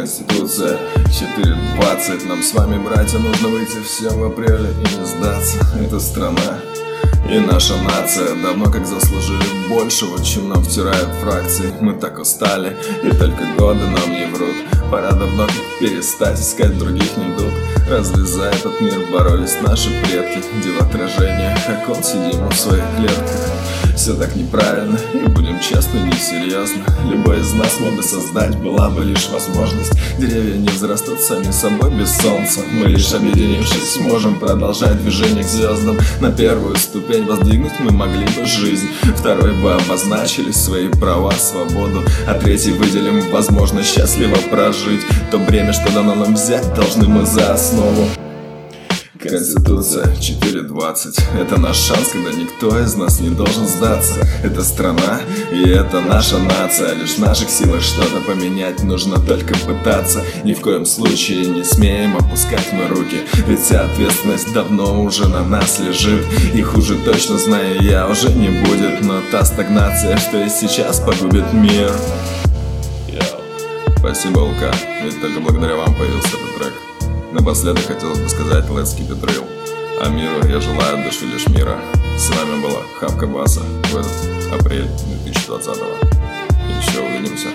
Конституция. 4.20 Нам с вами, братья, нужно выйти всем в апреле и не сдаться. Эта страна и наша нация. Давно как заслужили большего, чем нам втирают фракции. Мы так устали, и только годы нам не врут. Пора давно перестать искать других недуг Разве за этот мир боролись наши предки? Дело отражения, как он сидим в своих клетках. Все так неправильно И будем честны, несерьезно Любой из нас мог бы создать Была бы лишь возможность. Деревья не взрастут сами собой без солнца. Мы лишь объединившись Можем продолжать движение к звездам На первую ступень воздвигнуть мы могли бы жизнь Второй бы обозначили свои права, свободу А третий выделим возможность счастливо прожить. То бремя, что дано нам взять Должны мы за основу Конституция 4.20 Это наш шанс, когда никто из нас не должен сдаться. Это страна и это наша нация. Лишь в наших силах что-то поменять Нужно только пытаться. Ни в коем случае не смеем опускать мы руки. Ведь вся ответственность давно уже на нас лежит. И хуже точно знаю я уже не будет. Но та стагнация, что и сейчас погубит мир. Спасибо, Лука, ведь только благодаря вам появился этот трек Напоследок хотелось бы сказать Let's keep it real. А миру я желаю души лишь мира. С вами была Хавка Баса в этот апрель 2020 -го. Еще увидимся.